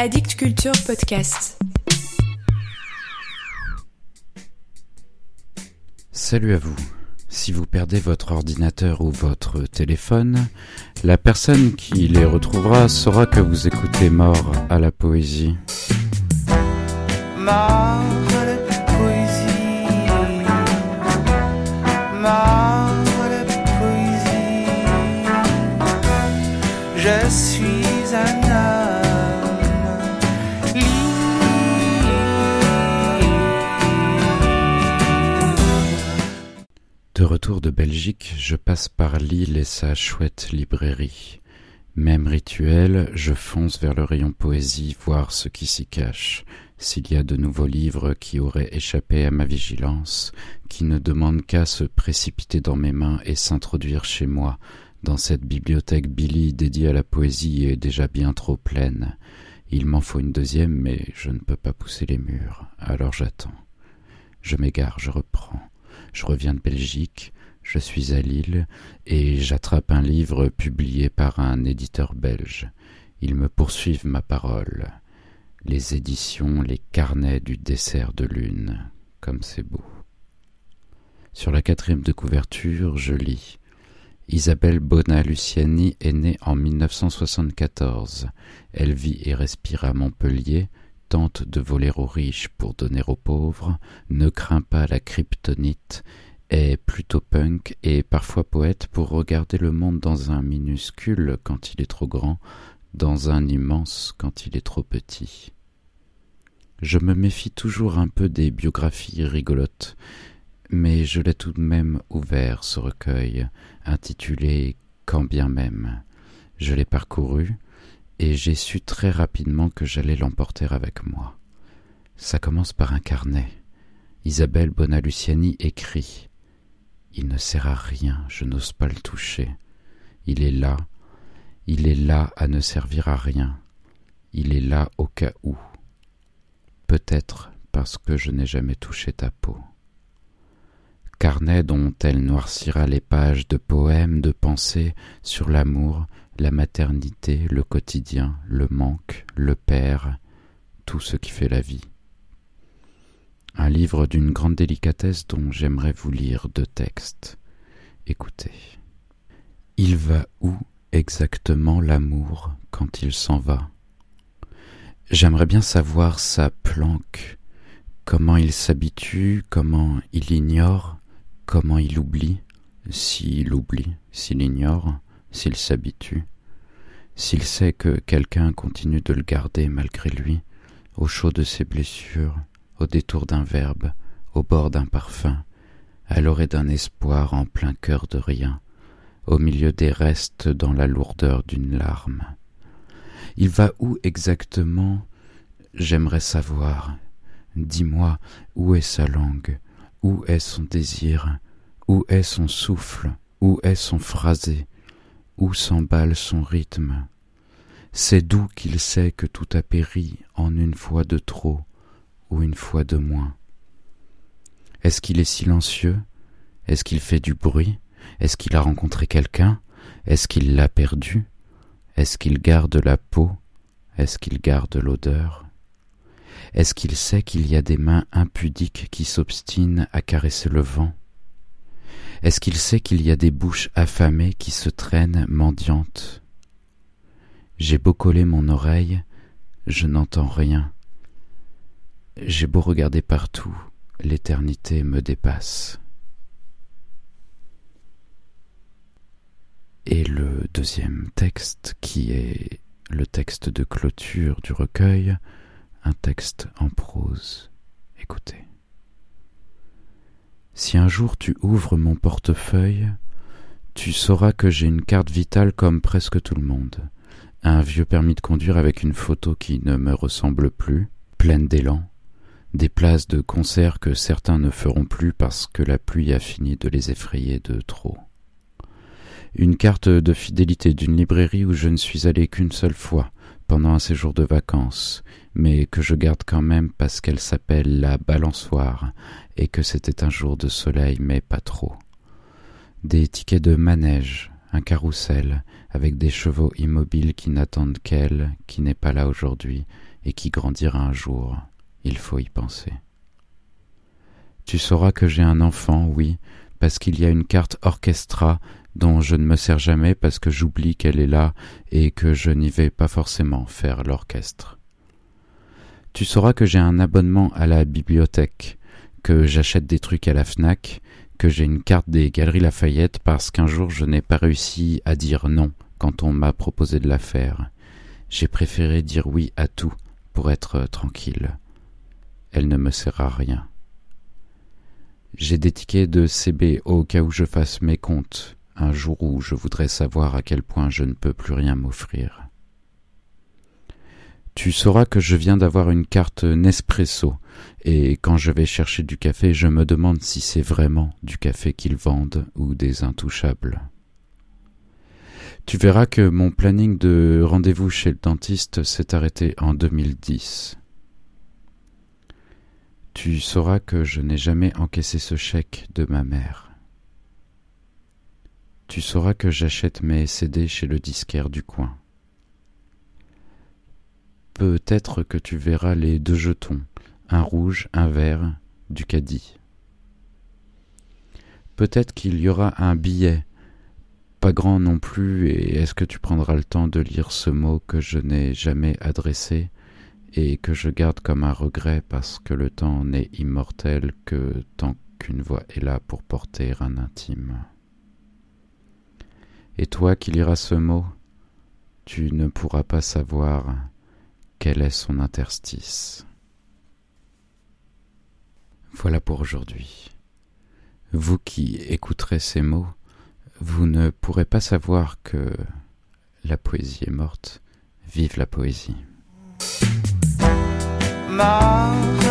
Addict Culture Podcast. Salut à vous. Si vous perdez votre ordinateur ou votre téléphone, la personne qui les retrouvera saura que vous écoutez Mort à la poésie. Mort à la poésie. Mort à la poésie. Je suis un retour de Belgique, je passe par Lille et sa chouette librairie. Même rituel, je fonce vers le rayon poésie voir ce qui s'y cache, s'il y a de nouveaux livres qui auraient échappé à ma vigilance, qui ne demandent qu'à se précipiter dans mes mains et s'introduire chez moi, dans cette bibliothèque Billy dédiée à la poésie est déjà bien trop pleine. Il m'en faut une deuxième, mais je ne peux pas pousser les murs, alors j'attends. Je m'égare, je reprends. Je reviens de Belgique, je suis à Lille, et j'attrape un livre publié par un éditeur belge. Ils me poursuivent ma parole. Les éditions, les carnets du dessert de lune, comme c'est beau. Sur la quatrième de couverture, je lis. Isabelle Bona Luciani est née en 1974. Elle vit et respire à Montpellier, tente de voler aux riches pour donner aux pauvres, ne craint pas la kryptonite, est plutôt punk et parfois poète pour regarder le monde dans un minuscule quand il est trop grand, dans un immense quand il est trop petit. Je me méfie toujours un peu des biographies rigolotes, mais je l'ai tout de même ouvert, ce recueil, intitulé Quand bien même. Je l'ai parcouru, et j'ai su très rapidement que j'allais l'emporter avec moi. Ça commence par un carnet. Isabelle Bonaluciani écrit. Il ne sert à rien, je n'ose pas le toucher. Il est là, il est là à ne servir à rien. Il est là au cas où. Peut-être parce que je n'ai jamais touché ta peau carnet dont elle noircira les pages de poèmes, de pensées sur l'amour, la maternité, le quotidien, le manque, le père, tout ce qui fait la vie. Un livre d'une grande délicatesse dont j'aimerais vous lire deux textes. Écoutez. Il va où exactement l'amour quand il s'en va? J'aimerais bien savoir sa planque, comment il s'habitue, comment il ignore, comment il oublie, s'il oublie, s'il ignore, s'il s'habitue, s'il sait que quelqu'un continue de le garder malgré lui, au chaud de ses blessures, au détour d'un verbe, au bord d'un parfum, à l'orée d'un espoir en plein cœur de rien, au milieu des restes dans la lourdeur d'une larme. Il va où exactement? J'aimerais savoir. Dis-moi où est sa langue, où est son désir, où est son souffle, où est son phrasé, où s'emballe son rythme? C'est d'où qu'il sait que tout a péri en une fois de trop ou une fois de moins. Est-ce qu'il est silencieux? Est-ce qu'il fait du bruit? Est-ce qu'il a rencontré quelqu'un? Est-ce qu'il l'a perdu? Est-ce qu'il garde la peau? Est-ce qu'il garde l'odeur? Est-ce qu'il sait qu'il y a des mains impudiques qui s'obstinent à caresser le vent? Est-ce qu'il sait qu'il y a des bouches affamées qui se traînent mendiantes? J'ai beau coller mon oreille, je n'entends rien. J'ai beau regarder partout, l'éternité me dépasse. Et le deuxième texte, qui est le texte de clôture du recueil, un texte en prose. Écoutez. Si un jour tu ouvres mon portefeuille, tu sauras que j'ai une carte vitale comme presque tout le monde, un vieux permis de conduire avec une photo qui ne me ressemble plus, pleine d'élan, des places de concert que certains ne feront plus parce que la pluie a fini de les effrayer de trop. Une carte de fidélité d'une librairie où je ne suis allé qu'une seule fois pendant un séjour de vacances, mais que je garde quand même parce qu'elle s'appelle la balançoire et que c'était un jour de soleil mais pas trop. Des tickets de manège, un carrousel avec des chevaux immobiles qui n'attendent qu'elle, qui n'est pas là aujourd'hui, et qui grandira un jour. Il faut y penser. Tu sauras que j'ai un enfant, oui, parce qu'il y a une carte orchestra dont je ne me sers jamais parce que j'oublie qu'elle est là et que je n'y vais pas forcément faire l'orchestre. Tu sauras que j'ai un abonnement à la bibliothèque, que j'achète des trucs à la FNAC, que j'ai une carte des Galeries Lafayette parce qu'un jour je n'ai pas réussi à dire non quand on m'a proposé de la faire. J'ai préféré dire oui à tout pour être tranquille. Elle ne me sert à rien. J'ai des tickets de CB au cas où je fasse mes comptes, un jour où je voudrais savoir à quel point je ne peux plus rien m'offrir. Tu sauras que je viens d'avoir une carte Nespresso, et quand je vais chercher du café, je me demande si c'est vraiment du café qu'ils vendent ou des intouchables. Tu verras que mon planning de rendez-vous chez le dentiste s'est arrêté en 2010. Tu sauras que je n'ai jamais encaissé ce chèque de ma mère. Tu sauras que j'achète mes CD chez le disquaire du coin. Peut-être que tu verras les deux jetons, un rouge, un vert, du caddie. Peut-être qu'il y aura un billet, pas grand non plus, et est-ce que tu prendras le temps de lire ce mot que je n'ai jamais adressé? Et que je garde comme un regret parce que le temps n'est immortel que tant qu'une voix est là pour porter un intime. Et toi qui liras ce mot, tu ne pourras pas savoir quel est son interstice. Voilà pour aujourd'hui. Vous qui écouterez ces mots, vous ne pourrez pas savoir que la poésie est morte. Vive la poésie. Mort